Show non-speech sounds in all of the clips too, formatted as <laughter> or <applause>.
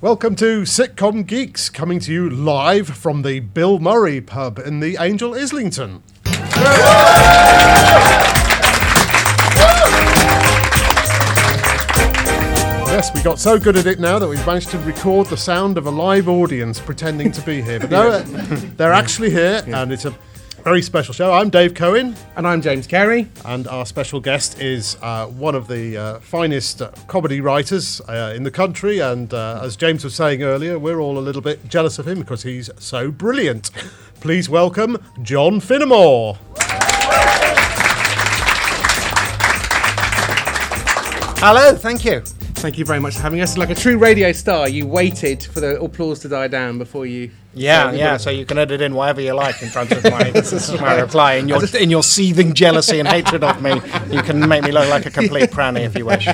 Welcome to Sitcom Geeks, coming to you live from the Bill Murray pub in the Angel Islington. Yes, we got so good at it now that we've managed to record the sound of a live audience pretending to be here. But no, <laughs> they're actually here, and it's a very special show. I'm Dave Cohen, And I'm James Cary. and our special guest is uh, one of the uh, finest uh, comedy writers uh, in the country. And uh, as James was saying earlier, we're all a little bit jealous of him because he's so brilliant. Please welcome John Finnemore. Hello, thank you. Thank you very much for having us. Like a true radio star, you waited for the applause to die down before you. Yeah, So- yeah. So you can edit in whatever you like in front of my, <laughs> <laughs> my reply. In your <laughs> in your seething jealousy and hatred of me, you can make me look like a complete pranny if you wish.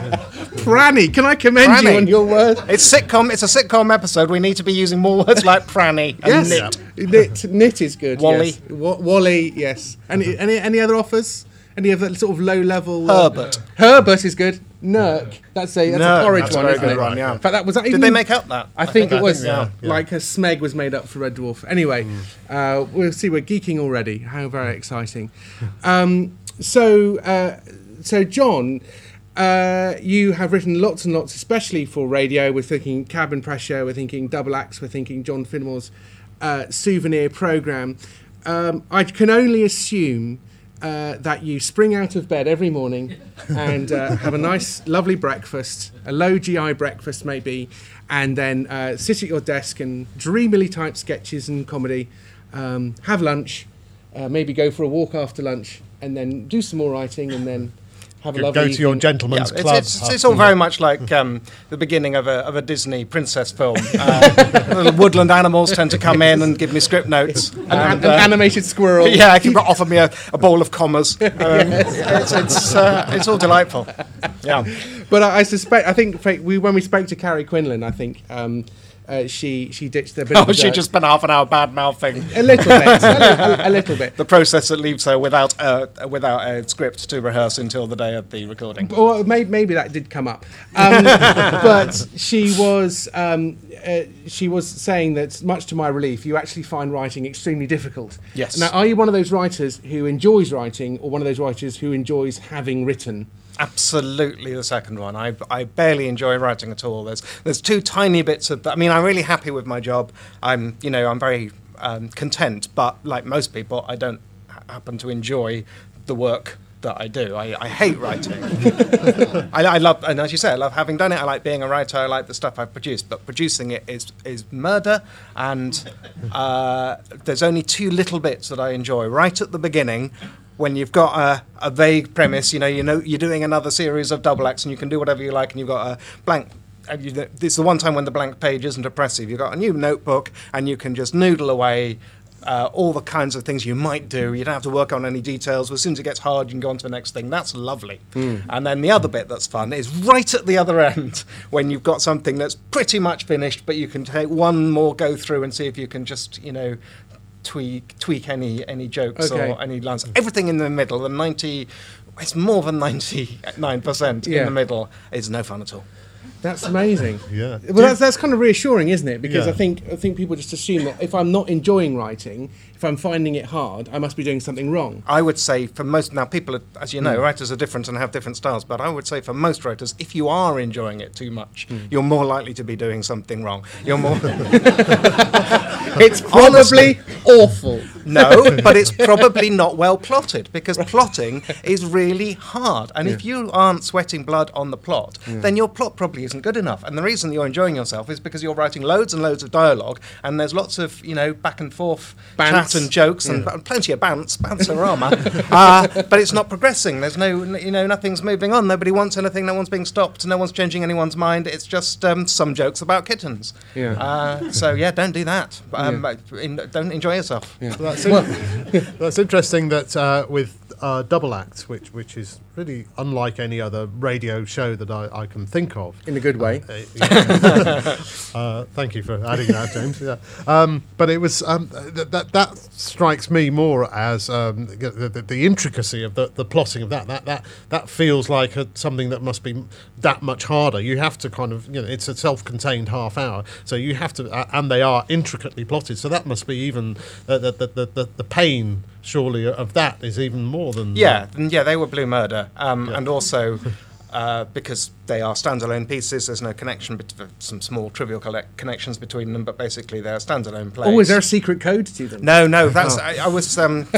Pranny, can I commend Pranny. you on your word? It's sitcom. It's a sitcom episode. We need to be using more words like pranny and Yes. nit. Knit, knit is good. Wally. Yes. Wa- Wally, yes. Any, any any other offers? Any other sort of low level? Herbert. Herbert is good. Nurk. That's a that's Nurk, a porridge that's one, very isn't it? one, yeah. In fact, that was that even, Did they make up that? I think it was yeah, yeah. like a Smeg was made up for Red Dwarf. Anyway, uh, we'll see. We're geeking already. How very exciting! Um, so, uh, so John, uh, you have written lots and lots, especially for radio. We're thinking Cabin Pressure. We're thinking Double Acts. We're thinking John Finnemore's uh, souvenir program. Um, I can only assume. Uh, that you spring out of bed every morning and uh, have a nice, lovely breakfast, a low GI breakfast maybe, and then uh, sit at your desk and dreamily type sketches and comedy, um, have lunch, uh, maybe go for a walk after lunch, and then do some more writing, and then have a lovely Go to your evening. Yeah, gentleman's it's, club. it's, it's all very much like um, the beginning of a, of a Disney princess film. <laughs> Uh, little woodland animals tend to come in and give me script notes. An, And, an uh, animated squirrel. <laughs> Yeah, if you offer me a, a bowl of commas, <laughs> um, it's it's, uh, it's all delightful. Yeah, But I, I suspect, I think we when we spoke to Carrie Quinlan, I think um, uh, she she ditched a <laughs> bit. oh, she dirt. just spent half an hour bad mouthing a little bit, a, little, a little bit. <laughs> the process that leaves her without uh, without a script to rehearse until the day of the recording. Or maybe, maybe that did come up, um, <laughs> but she was um, uh, she was saying that much to my relief, you actually find writing extremely difficult. Yes. Now, are you one of those writers who enjoys writing, or one of those writers who enjoys having written? Absolutely, the second one. I, I barely enjoy writing at all. There's there's two tiny bits of. I mean, I'm really happy with my job. I'm you know I'm very um, content, but like most people, I don't happen to enjoy the work that I do. I, I hate writing. <laughs> I, I love, and as you say, I love having done it. I like being a writer. I like the stuff I've produced, but producing it is is murder. And uh, there's only two little bits that I enjoy. Right at the beginning, when you've got a, a vague premise, you know, you know, you're doing another series of double acts, and you can do whatever you like, and you've got a blank. Is the one time when the blank page isn't oppressive. You've got a new notebook, and you can just noodle away uh, all the kinds of things you might do. You don't have to work on any details. As soon as it gets hard, you can go on to the next thing. That's lovely. And then the other bit that's fun is right at the other <laughs> end when you've got something that's pretty much finished, but you can take one more go through and see if you can just, you know, tweak tweak any any jokes Okay. or any lines. Everything in the middle, the ninety. It's more than ninety-nine percent Yeah. in the middle is no fun at all. That's amazing. <laughs> Yeah. Well, that's, that's kind of reassuring, isn't it? Because Yeah. I think I think people just assume that if I'm not enjoying writing, if I'm finding it hard, I must be doing something wrong. I would say for most now people, are, as you know, mm. writers are different and have different styles. But I would say for most writers, if you are enjoying it too much, mm. you're more likely to be doing something wrong. You're more <laughs> <laughs> It's probably awful. No, <laughs> <laughs> but it's probably not well plotted because plotting is really hard. And if you aren't sweating blood on the plot, then your plot probably isn't good enough. And the reason you're enjoying yourself is because you're writing loads and loads of dialogue, and there's lots of you know back and forth Bants. chat and jokes and b- plenty of bants, <laughs> banterama. uh, but it's not progressing. There's no you know nothing's moving on. Nobody wants anything. No one's being stopped. No one's changing anyone's mind. It's just um, some jokes about kittens. Yeah. Uh, so yeah, don't do that. Um, in, don't enjoy yourself. That's, in- <laughs> that's interesting that uh, with uh, Double Act, which which is really unlike any other radio show that I, I can think of. In a good way. Uh, yeah. <laughs> uh, thank you for adding that, James. Yeah, um, but it was um, th- that that strikes me more as um, the, the, the intricacy of the, the plotting of that. That that that feels like a, something that must be that much harder. You have to kind of you know it's a self-contained half hour, so you have to, uh, and they are intricately plotted. So that must be even uh, the, the, the, the the pain surely of that is even more than Yeah, and yeah, they were Blue Murder, um, Yeah. and also uh, because they are standalone pieces. There's no connection, bet- some small trivial connections between them, but basically they're standalone plays. Oh, is there a secret code to them? No, no, that's Oh. I, I was um,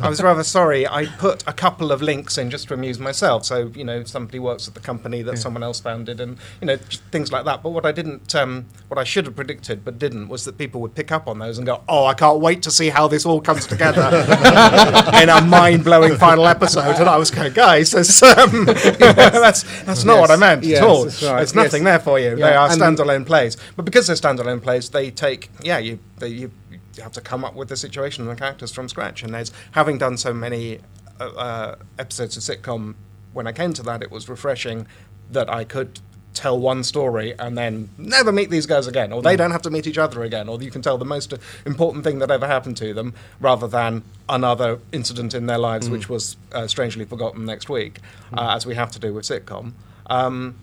I was rather sorry. I put a couple of links in just to amuse myself. So you know, somebody works at the company that someone else founded, and you know, things like that. But what I didn't, um, what I should have predicted but didn't, was that people would pick up on those and go, "Oh, I can't wait to see how this all comes together <laughs> in a mind-blowing final episode." And I was going, "Guys, that's um, <laughs> that's that's not what I Yes. Yes, at all. that's right. There's nothing Yes. there for you. They are and- standalone plays, but because they're standalone plays, they take yeah, you they, you you have to come up with the situation and the characters from scratch. And there's having done so many uh, uh, episodes of sitcom, when I came to that, it was refreshing that I could tell one story and then never meet these guys again, or they don't have to meet each other again, or you can tell the most important thing that ever happened to them, rather than another incident in their lives which was uh, strangely forgotten next week, uh, as we have to do with sitcom. Um,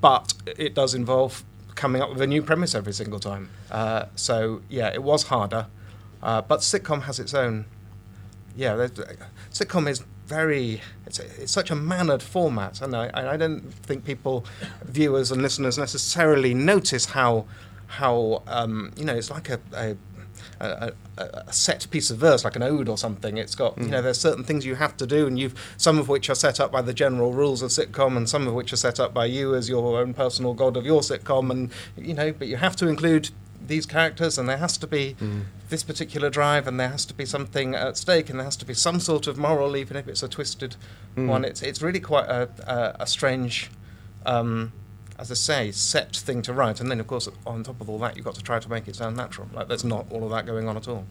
but it does involve coming up with a new premise every single time. Uh, so yeah, it was harder, uh, but sitcom has its own. Yeah, there's- sitcom is very. It's, a, it's such a mannered format, and I, I don't think people, viewers and listeners, necessarily notice how how um, you know it's like a. a a, a, a set piece of verse, like an ode or something. It's got, you know, mm. there's certain things you have to do, and you've some of which are set up by the general rules of sitcom, and some of which are set up by you as your own personal god of your sitcom, and you know, but you have to include these characters, and there has to be mm. this particular drive, and there has to be something at stake, and there has to be some sort of moral, even if it's a twisted mm. one. It's it's really quite a a, a strange. Um, as I say, set thing to write, and then of course on top of all that, you've got to try to make it sound natural. Like there's not all of that going on at all.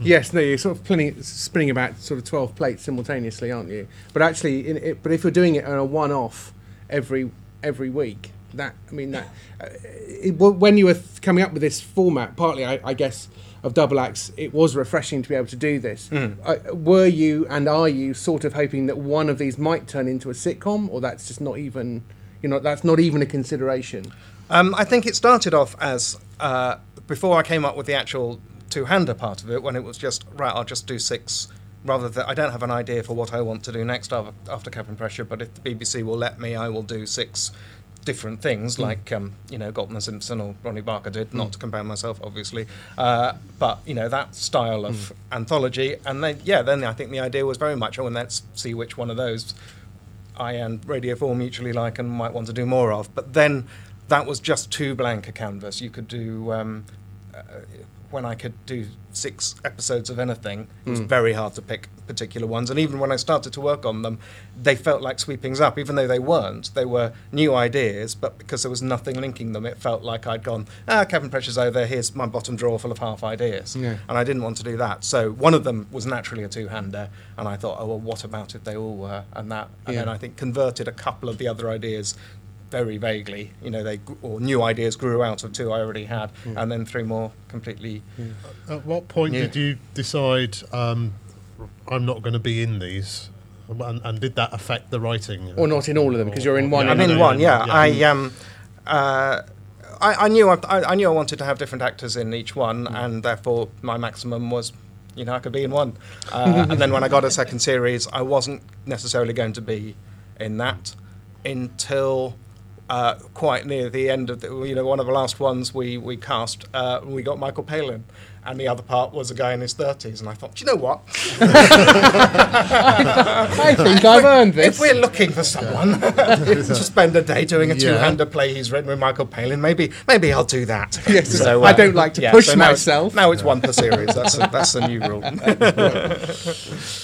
Yes, no, you're sort of plenty, spinning about sort of 12 plates simultaneously, aren't you? But actually, in it, but if you're doing it on a one-off every every week, that I mean that uh, it, when you were th- coming up with this format, partly I, I guess of double acts, it was refreshing to be able to do this. Uh, were you and are you sort of hoping that one of these might turn into a sitcom, or that's just not even you know that's not even a consideration? Um, I think it started off as uh, before I came up with the actual two-hander part of it, when it was just right. I'll just do six. Rather than I don't have an idea for what I want to do next after, after Cabin Pressure, but if the BBC will let me, I will do six different things, like um, you know Galton and Simpson or Ronnie Barker did. Not to compare myself, obviously, uh, but you know that style of anthology. And then yeah, then I think the idea was very much, oh, and let's see which one of those I and Radio 4 mutually like and might want to do more of. But then that was just too blank a canvas. You could do, um, uh, when I could do six episodes of anything, it was very hard to pick particular ones. And even when I started to work on them, they felt like sweepings up, even though they weren't. They were new ideas, but because there was nothing linking them, it felt like I'd gone, ah, Cabin Pressure's over, here's my bottom drawer full of half ideas. Yeah. And I didn't want to do that. So one of them was naturally a two-hander, and I thought, oh well, what about if they all were? And that, and then I think converted a couple of the other ideas very vaguely. You know, they or new ideas grew out of two I already had, and then three more completely. At what point Yeah. did you decide um, I'm not going to be in these, and, and did that affect the writing? Or not in all of them because you're in one Yeah, I'm in no, one, yeah, yeah. I um, uh, I, I knew I, I I knew I wanted to have different actors in each one, and therefore my maximum was. You know, I could be in one. Uh, <laughs> and then when I got a second series, I wasn't necessarily going to be in that until uh, quite near the end of the, you know, one of the last ones we, we cast, uh, we got Michael Palin. And the other part was a guy in his 30s. And I thought, do you know what? <laughs> I think I've earned this If we're looking for someone <laughs> to spend a day doing a Yeah. two-hander play he's written with Michael Palin, maybe maybe I'll do that. <laughs> Yes, I don't like to push now myself. It's, now it's one per series. That's a, that's a new rule.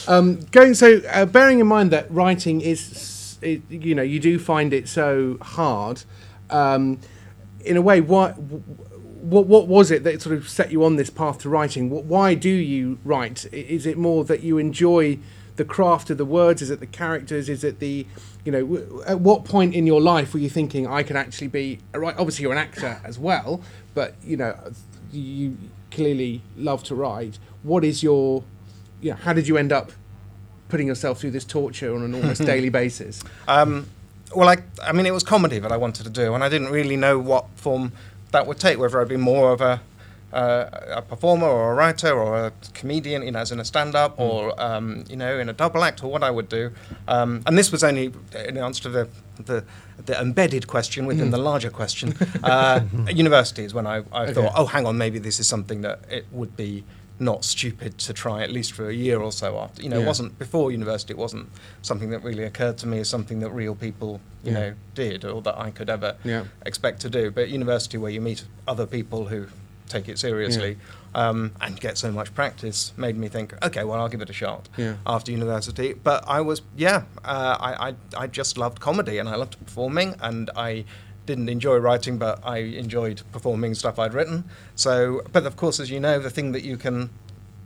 Um, going so, uh, bearing in mind that writing is, it, you know, you do find it so hard. Um, in a way, what, what what was it that sort of set you on this path to writing? Wh- Why do you write? Is it more that you enjoy the craft of the words? Is it the characters? Is it the, you know, at what point in your life were you thinking I could actually be right? Obviously, you're an actor as well, but you know, you clearly love to write. What is your, you know, how did you end up putting yourself through this torture on an almost daily <laughs> basis? Um, well, I, I mean, it was comedy that I wanted to do, and I didn't really know what form that would take. Whether I'd be more of a uh, a performer or a writer or a comedian, you know, as in a stand-up Hmm. or um, you know in a double act or what I would do. Um, and this was only in answer to the the, the embedded question within Hmm. the larger question. <laughs> Uh, at university when I, I Okay. thought, oh, hang on, maybe this is something that it would be not stupid to try at least for a year or so after. You know, Yeah. it wasn't before university. It wasn't something that really occurred to me as something that real people, you Yeah. know, did or that I could ever Yeah. expect to do. But university, where you meet other people who take it seriously um, and get so much practice, made me think, okay, well, I'll give it a shot Yeah. after university. But I was, yeah, uh, I, I, I just loved comedy and I loved performing and I didn't enjoy writing, but I enjoyed performing stuff I'd written. So, but of course, as you know, the thing that you can,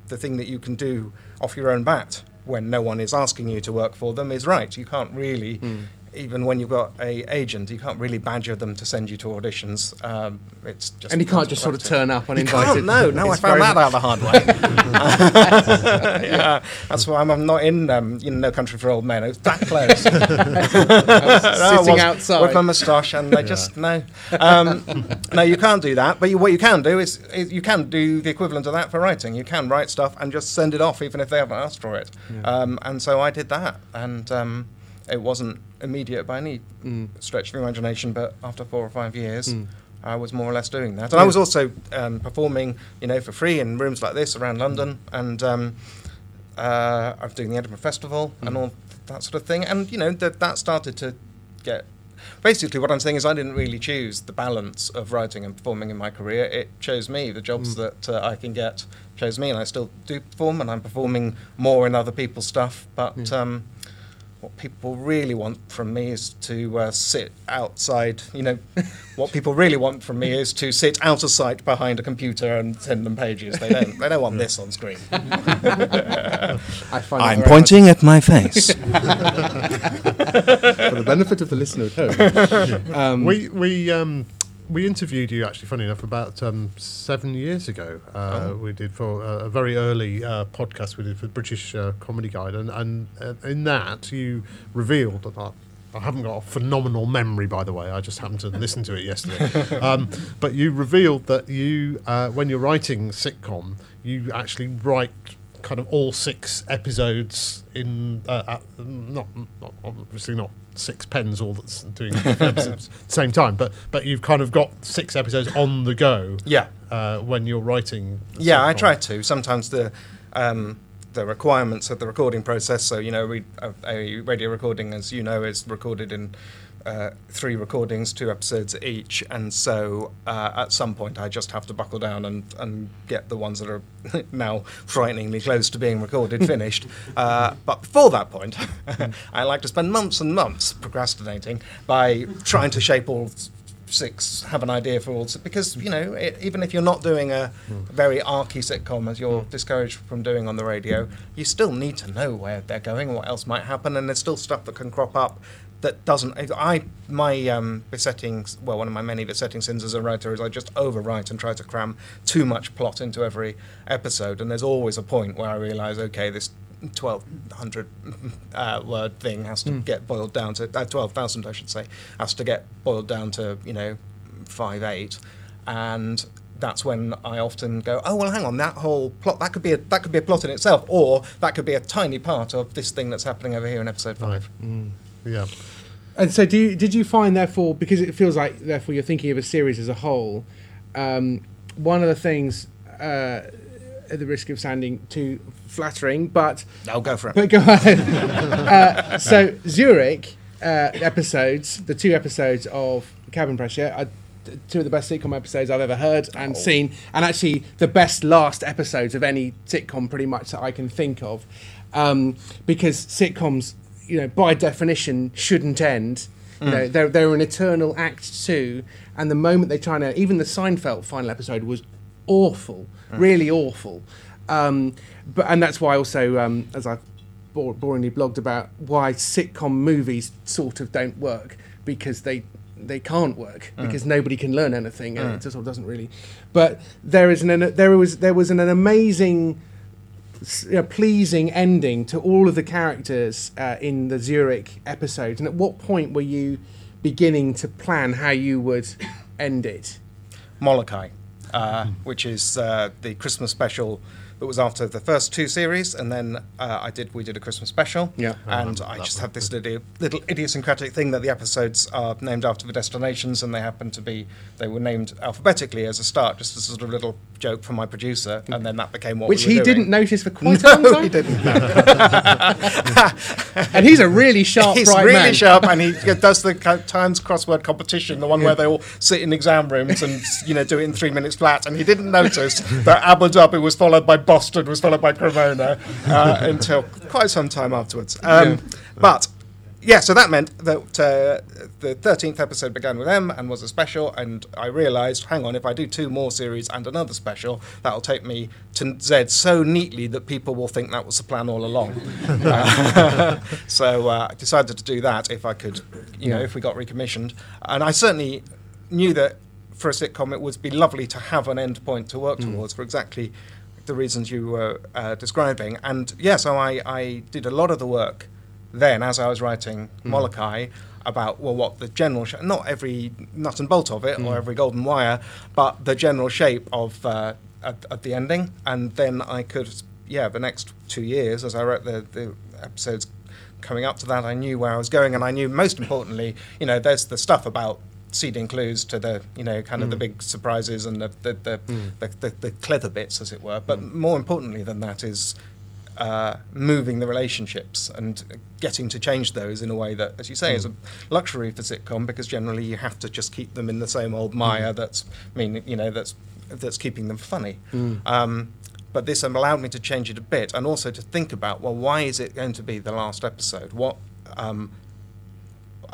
the thing that you can do off your own bat when no one is asking you to work for them is right. You can't really, hmm. Even when you've got a agent, you can't really badger them to send you to auditions. Um, it's just and you can't just sort of turn up You uninvited. can't, no, no, <laughs> I found that out the hard way. <laughs> <laughs> yeah, that's why I'm, I'm not in um, know, No Country for Old Men. It was that close. Sitting was outside. with my moustache, and they just no, um, no, you can't do that. But you, what you can do is, is you can do the equivalent of that for writing. You can write stuff and just send it off, even if they haven't asked for it. Um, and so I did that, and um, it wasn't immediate by any Mm. stretch of the imagination. But after four or five years. I was more or less doing that, and I was also um, performing, you know, for free in rooms like this around London, and um, uh, I was doing the Edinburgh Festival and all that sort of thing. And you know that that started to get. Basically, what I'm saying is I didn't really choose the balance of writing and performing in my career. It chose me. The jobs that uh, I can get chose me, and I still do perform, and I'm performing more in other people's stuff. But um, what people really want from me is to uh, sit outside. You know, <laughs> what people really want from me is to sit out of sight behind a computer and send them pages. They don't. They don't want this on screen. <laughs> I find I'm very pointing at my face. <laughs> for the benefit of the listener at home. Um, we we um, we interviewed you actually, funny enough, about um, seven years ago. Uh, We did for a very early uh, podcast we did for the British uh, Comedy Guide, and and uh, in that you revealed that. I, I haven't got a phenomenal memory, by the way. I just happened to <laughs> listen to it yesterday. <laughs> Um, but you revealed that you, uh, when you're writing sitcom, you actually write kind of all six episodes in uh, not, not obviously not six pens all that's doing <laughs> episodes at the same time but but you've kind of got six episodes on the go Yeah. uh, when you're writing Yeah, I try to. Sometimes the um, the requirements of the recording process. So you know, we, a, a radio recording, as you know, is recorded in uh, three recordings, two episodes each, and so uh, at some point I just have to buckle down and and get the ones that are <laughs> now frighteningly close to being recorded <laughs> finished. Uh, but before that point, <laughs> I like to spend months and months procrastinating by trying to shape all six have an idea for all because you know it, even if you're not doing a very archy sitcom as you're discouraged from doing on the radio you still need to know where they're going and what else might happen and there's still stuff that can crop up that doesn't i my um, besetting well one of my many besetting sins as a writer is i just overwrite and try to cram too much plot into every episode. And there's always a point where i realize okay this 1200 <laughs> uh, word thing has to get boiled down to uh, 12,000 I should say has to get boiled down to you know 5 8 and that's when I often go oh well hang on that whole plot that could be a that could be a plot in itself or that could be a tiny part of this thing that's happening over here in episode 5 yeah. And so, do you, did you find, therefore, because it feels like, therefore, you're thinking of a series as a whole, um, one of the things, uh, at the risk of sounding too flattering, but I'll go for it. But go ahead. <laughs> uh, so Zurich uh, episodes, the two episodes of Cabin Pressure, are two of the best sitcom episodes I've ever heard and seen, and actually the best last episodes of any sitcom, pretty much that I can think of, um, because sitcoms, you know, by definition, shouldn't end. You know, they're, they're an eternal act two, and the moment they try to, even the Seinfeld final episode was awful, really awful. Um, but and that's why also, um, as I've bore, boringly blogged about why sitcom movies sort of don't work because they they can't work because nobody can learn anything and it just sort of doesn't really. But there is an there was there was an, an amazing. Pleasing ending to all of the characters uh, in the Zurich episodes. And at what point were you beginning to plan how you would end it? Molokai, uh, which is uh, the Christmas special that was after the first two series, and then uh, I did we did a Christmas special. Yeah. and I just have this little, little idiosyncratic thing that the episodes are named after the destinations, and they happen to be they were named alphabetically as a start, just as a sort of little joke from my producer, and then that became what Which we he doing. didn't notice for quite <laughs> a long time. he didn't. <laughs> <laughs> And he's a really sharp, He's bright really man. sharp, and he does the Times crossword competition, the one where they all sit in exam rooms and you know do it in three minutes flat. And he didn't notice that Abu Dhabi was followed by Boston, was followed by Cremona uh, <laughs> until quite some time afterwards. Um, Yeah. But yeah, so that meant that uh, the thirteenth episode began with M and was a special, and I realised, hang on, if I do two more series and another special, that'll take me to Z so neatly that people will think that was the plan all along. <laughs> Uh, <laughs> so uh, I decided to do that if I could, you know, if we got recommissioned, and I certainly knew that for a sitcom it would be lovely to have an end point to work towards for exactly the reasons you were uh, describing. And yeah, so I, I did a lot of the work then as I was writing Molokai about well what the general sh- not every nut and bolt of it or every golden wire but the general shape of uh, at, at the ending. And then I could yeah the next two years as I wrote the, the episodes coming up to that I knew where I was going. And I knew most importantly you know there's the stuff about seeding clues to the you know kind of the big surprises and the the the, the, the, the clever bits as it were but more importantly than that is uh, moving the relationships and getting to change those in a way that, as you say, is a luxury for sitcom because generally you have to just keep them in the same old mire. That's I mean you know that's that's keeping them funny. Um, but this allowed me to change it a bit and also to think about well why is it going to be the last episode? What um,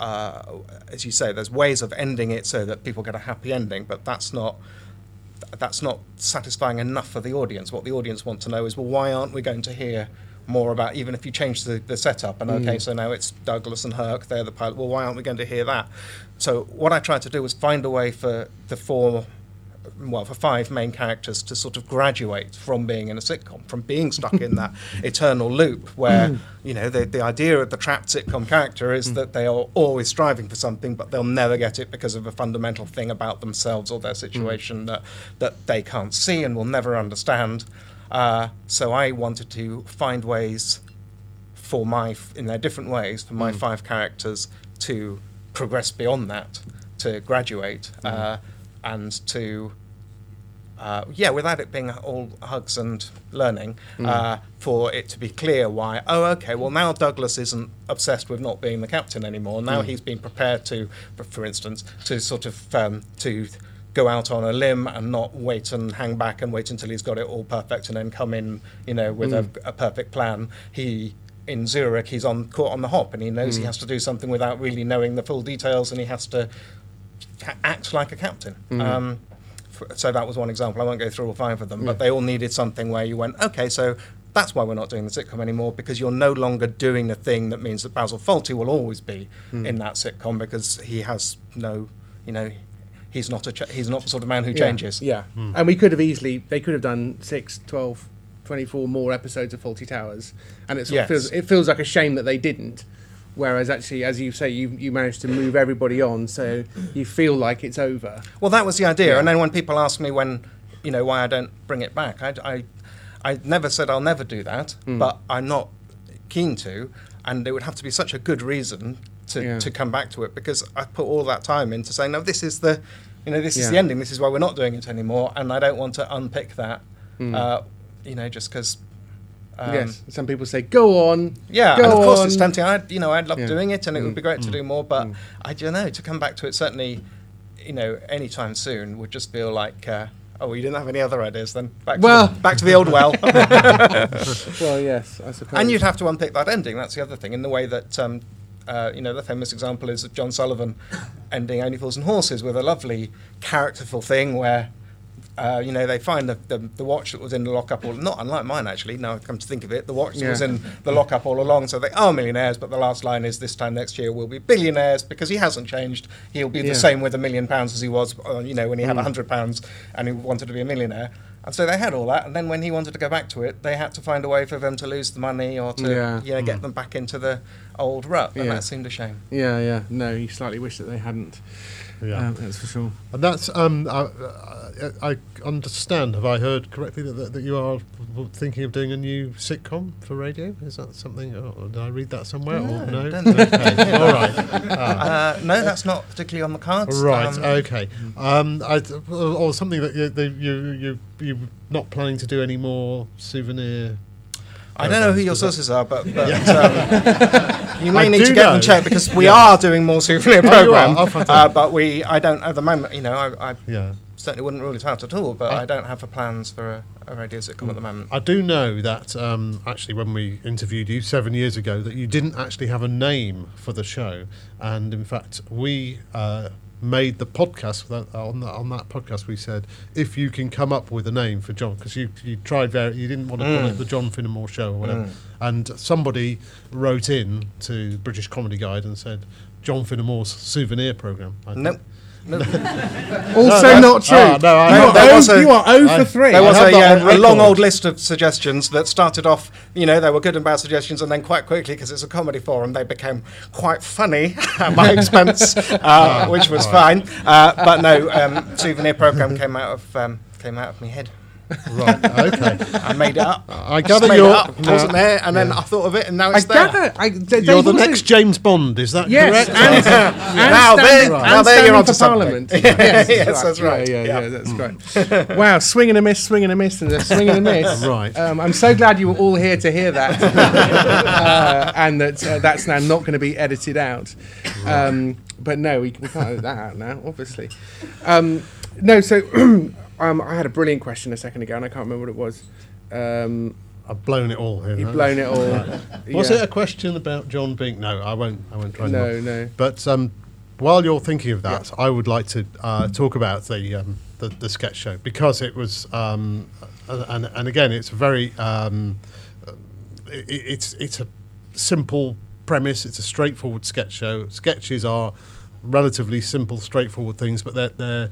uh, as you say, there's ways of ending it so that people get a happy ending, but that's not that's not satisfying enough for the audience. What the audience want to know is, well, why aren't we going to hear more about, even if you change the, the setup, and okay, so now it's Douglas and Herc, they're the pilot, well, why aren't we going to hear that? So what I tried to do was find a way for the four, well, for five main characters to sort of graduate from being in a sitcom, from being stuck in that <laughs> eternal loop where, mm. you know, the, the idea of the trapped sitcom character is mm. that they are always striving for something, but they'll never get it because of a fundamental thing about themselves or their mm. situation that, that they can't see and will never understand. Uh, so I wanted to find ways for my, in their different ways, for my five characters to progress beyond that, to graduate, uh, and to uh, yeah, without it being all hugs and learning, uh, for it to be clear why, oh, okay, well, now Douglas isn't obsessed with not being the captain anymore. Now he's been prepared to, for, instance, to sort of um, to go out on a limb and not wait and hang back and wait until he's got it all perfect and then come in, you know, with a, a perfect plan. He in Zurich, he's on caught on the hop, and he knows he has to do something without really knowing the full details, and he has to act like a captain. Um, f- so that was one example. I won't go through all five of them, but they all needed something where you went, okay, so that's why we're not doing the sitcom anymore because you're no longer doing the thing that means that Basil Fawlty will always be hmm. in that sitcom because he has no, you know, he's not a ch- he's not the sort of man who changes. Yeah. Hmm. And we could have easily, they could have done 6, 12, 24 more episodes of Fawlty Towers. And it, sort Yes. of feels, it feels like a shame that they didn't. Whereas actually, as you say, you, you managed to move everybody on, so you feel like it's over. Well, that was the idea. Yeah. And then when people ask me when, you know, why I don't bring it back, I, I, I never said I'll never do that, Hmm. but I'm not keen to. And it would have to be such a good reason to, Yeah. to come back to it because I put all that time into saying, no, this is the, you know, this is the ending. This is why we're not doing it anymore. And I don't want to unpick that, Hmm. uh, you know, just because. Um, yes. Some people say, go on. yeah, go and of course on. it's tempting. I, you know, I'd love Yeah. doing it, and it would be great Mm. to do more. But I don't know to come back to it certainly, you know, anytime soon would just feel like, uh, oh, you didn't have any other ideas then. Back to Well- the, back to the old well. <laughs> Well, yes, I suppose. and you'd have to unpick that ending. That's the other thing. In the way that, um, uh, you know, the famous example is of John Sullivan ending Only Fools and Horses with a lovely characterful thing where uh, you know, they find the, the, the watch that was in the lockup, all not unlike mine actually. Now I come to think of it, the watch that was in the lockup all along. So they are millionaires, but the last line is this time next year we'll be billionaires because he hasn't changed. He'll be Yeah. the same with a million pounds as he was, uh, you know, when he Mm. had a hundred pounds and he wanted to be a millionaire. And so they had all that, and then when he wanted to go back to it, they had to find a way for them to lose the money or to, Yeah. you know, get them back into the old rut, and Yeah. that seemed a shame. Yeah, yeah. No, you slightly wish that they hadn't. Yeah. Um, that's for sure. And that's um, I, I I understand. Have I heard correctly that, that, that you are thinking of doing a new sitcom for radio? Is that something? Or did I read that somewhere? or No, no. don't Okay. <laughs> All right. Uh, no, that's not particularly on the cards. Right. Um, okay. Um, I, or something that you that you you you're not planning to do any more souvenir. I don't know who your programs, 'cause that- sources are, but, but um, <laughs> you may I need to get know. them checked because we Yeah. are doing more souvenir <laughs> Oh, program. Oh, uh, but we, I don't at the moment. You know, I, I Yeah. certainly wouldn't rule it out at all. But I- I, don't have the plans for a, a radio sitcom at the moment. I do know that um, actually, when we interviewed you seven years ago, that you didn't actually have a name for the show, and in fact, we uh, made the podcast that, on, that, on that podcast. We said if you can come up with a name for John, because you you tried very, you didn't want to call it mm. the John Finnemore Show or whatever, mm. and somebody wrote in to British Comedy Guide and said John Finnemore's souvenir program. I think. Nope. nope. <laughs> Also that's- not true. ah, no, I- you, are there was a- you are O I- for three. There was a, that uh, a long old list of suggestions that started off, you know, they were good and bad suggestions, and then quite quickly, because it's a comedy forum, they became quite funny <laughs> at my <laughs> expense, uh, which was fine. Uh, but no, um, souvenir program came out of um, came out of my head. Right. <laughs> Okay. I made it up. I gather made you're. up. It wasn't there, and then I thought of it, and now I it's there. gather. I, they, You're they've the also- next James Bond. Is that Yes, correct? and, and Now there- standing, now and there you're standing onto for something. Parliament. <laughs> yes, <laughs> Yes, that's right. Yeah, yeah, Yeah. yeah, that's great. wow, swing and a miss, swing and a miss, and a swing and a miss. Right. Um, I'm so glad you were all here to hear that, uh, and that uh, that's now not going to be edited out. Um, but no, we, we can't edit that out now, obviously. Um, no, so <clears throat> um, I had a brilliant question a second ago, and I can't remember what it was. Um, I've blown it all here. you've huh? blown it all. <laughs> Was Yeah. it a question about John Bink? No, I won't. I won't try. No, no. But um, while you're thinking of that, I would like to uh, talk about the, um, the the sketch show because it was, um, and and again, it's a very, um, it, it's it's a simple premise. It's a straightforward sketch show. Sketches are relatively simple, straightforward things, but they're they're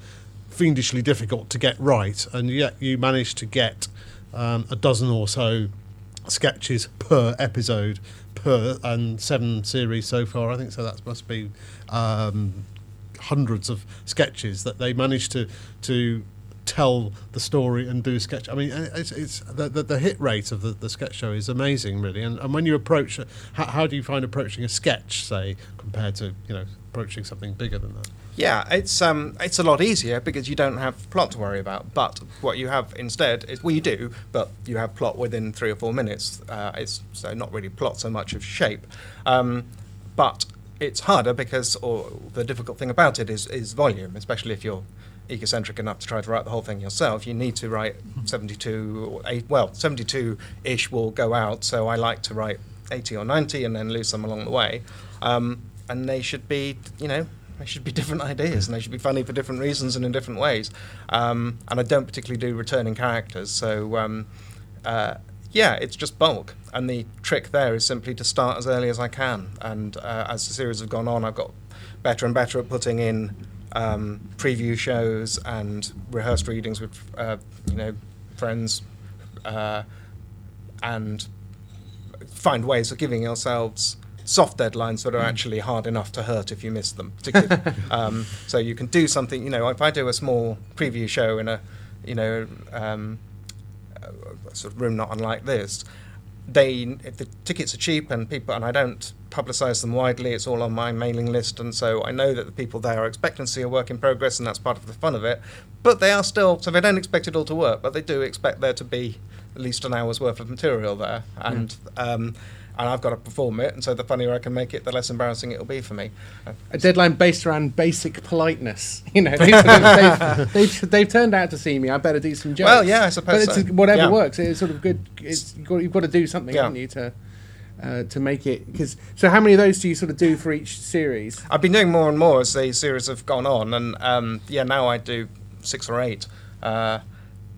fiendishly difficult to get right, and yet you manage to get um, a dozen or so sketches per episode per and seven series so far. I think so. That must be um, hundreds of sketches that they managed to to tell the story and do a sketch. I mean, it's, it's the, the, the hit rate of the, the sketch show is amazing, really. And, and when you approach, how, how do you find approaching a sketch, say, compared to you know approaching something bigger than that? Yeah, it's um, it's a lot easier because you don't have plot to worry about. But what you have instead is, well, you do, but you have plot within three or four minutes. Uh, it's so not really plot so much of shape, um, but it's harder because, or the difficult thing about it is is volume, especially if you're egocentric enough to try to write the whole thing yourself. You need to write <laughs> 72, or eight, well, 72 ish will go out. So I like to write 80 or 90 and then lose some along the way. Um, and they should be, you know, they should be <laughs> different ideas and they should be funny for different reasons and in different ways. Um, and I don't particularly do returning characters. So, um, uh, yeah, it's just bulk. And the trick there is simply to start as early as I can. And uh, as the series have gone on, I've got better and better at putting in um, preview shows and rehearsed readings with, uh, you know, friends, uh, and find ways of giving yourselves soft deadlines that are actually hard enough to hurt if you miss them. <laughs> um, so you can do something. You know, if I do a small preview show in a, you know, um, a sort of room not unlike this, they if the tickets are cheap and people and I don't publicise them widely. It's all on my mailing list, and so I know that the people there are expecting to see a work in progress, and that's part of the fun of it. But they are still so they don't expect it all to work, but they do expect there to be at least an hour's worth of material there, and um, and I've got to perform it. And so the funnier I can make it, the less embarrassing it'll be for me. A deadline based around basic politeness. <laughs> You know, they've, they've, they've, they've turned out to see me. I better do some jokes. Well, yeah, I suppose But it's whatever Yeah. works. It's sort of good. It's you've got, you've got to do something, Yeah. haven't you, to uh, to make it? Because so, how many of those do you sort of do for each series? I've been doing more and more as the series have gone on, and um, yeah, now I do six or eight. Uh,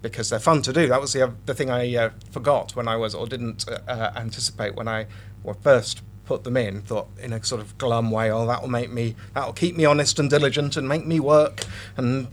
because they're fun to do. That was the, oth- the thing I uh, forgot when I was, or didn't uh, uh, anticipate when I well, first put them in. Thought in a sort of glum way, oh, that will make me, that will keep me honest and diligent and make me work. And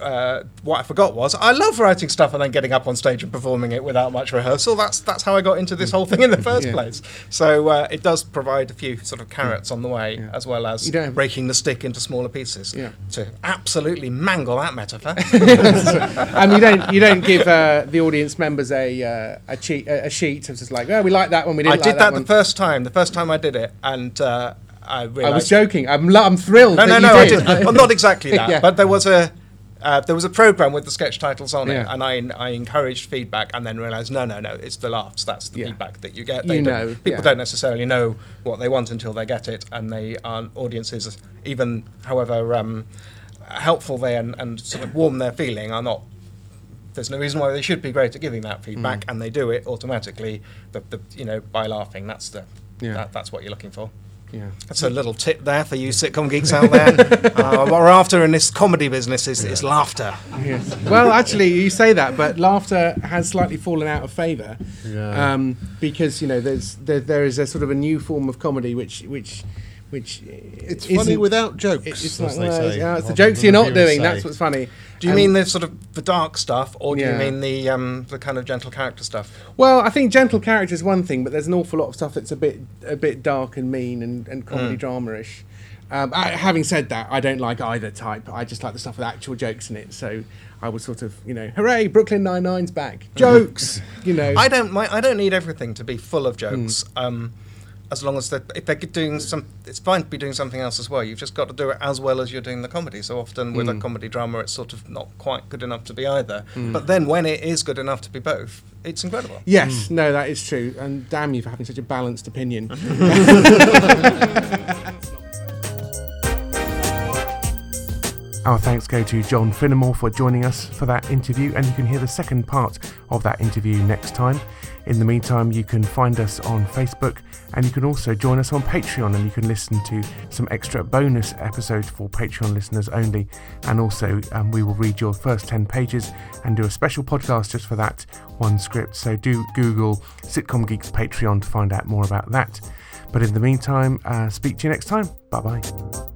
uh, what I forgot was I love writing stuff and then getting up on stage and performing it without much rehearsal. That's that's how I got into this whole thing in the <laughs> first Yeah. place. So uh, it does provide a few sort of carrots on the way, Yeah. as well as You don't have- breaking the stick into smaller pieces Yeah. to absolutely mangle that metaphor. <laughs> and you don't you don't give uh, the audience members a uh, a, cheat, a, sheet of just like oh we like that one we I didn't did like that, one. the first time. The first time I did it, and uh, I I was joking. I'm I'm thrilled. No, that no, you no, I did. Well, not exactly <laughs> that, but there was a. Uh, there was a program with the sketch titles on it, and I, I encouraged feedback, and then realised no, no, no, it's the laughs. That's the Yeah. feedback that you get. You don't- know, people yeah. don't necessarily know what they want until they get it, and they aren't audiences, even however um, helpful they and, and sort of warm their feeling, are not. There's no reason why they should be great at giving that feedback, Mm. and they do it automatically. The, the you know by laughing. That's the Yeah. that, that's what you're looking for. Yeah. That's a little tip there for you sitcom geeks out there. <laughs> uh, what we're after in this comedy business is, is laughter. Yes. Well, actually, you say that, but laughter has slightly fallen out of favour Yeah. um, because you know there's there, there is a sort of a new form of comedy which which which It's isn't- funny without jokes, It's as like they well, say. yeah, it's the jokes you're not doing. say. That's what's funny. Do you Um, mean the sort of the dark stuff, or do Yeah. you mean the um, the kind of gentle character stuff? Well, I think gentle character is one thing, but there's an awful lot of stuff that's a bit a bit dark and mean and, and comedy Mm. drama-ish. Um, I, having said that, I don't like either type. I just like the stuff with actual jokes in it. So I would sort of, you know, hooray, Brooklyn Nine Nine's back, <laughs> jokes. you know, I don't mi- I don't need everything to be full of jokes. Hmm. Um, as long as they're if they're doing some, it's fine to be doing something else as well. You've just got to do it as well as you're doing the comedy. So often with a Mm. comedy drama, it's sort of not quite good enough to be either. Hmm. But then when it is good enough to be both, it's incredible. Yes, no, that is true. And damn you for having such a balanced opinion. <laughs> Our thanks go to John Finnemore for joining us for that interview, and you can hear the second part of that interview next time. In the meantime, you can find us on Facebook and you can also join us on Patreon and you can listen to some extra bonus episodes for Patreon listeners only. And also, um, we will read your first 10 pages and do a special podcast just for that one script. So do Google Sitcom Geeks Patreon to find out more about that. But in the meantime, uh, speak to you next time. Bye bye.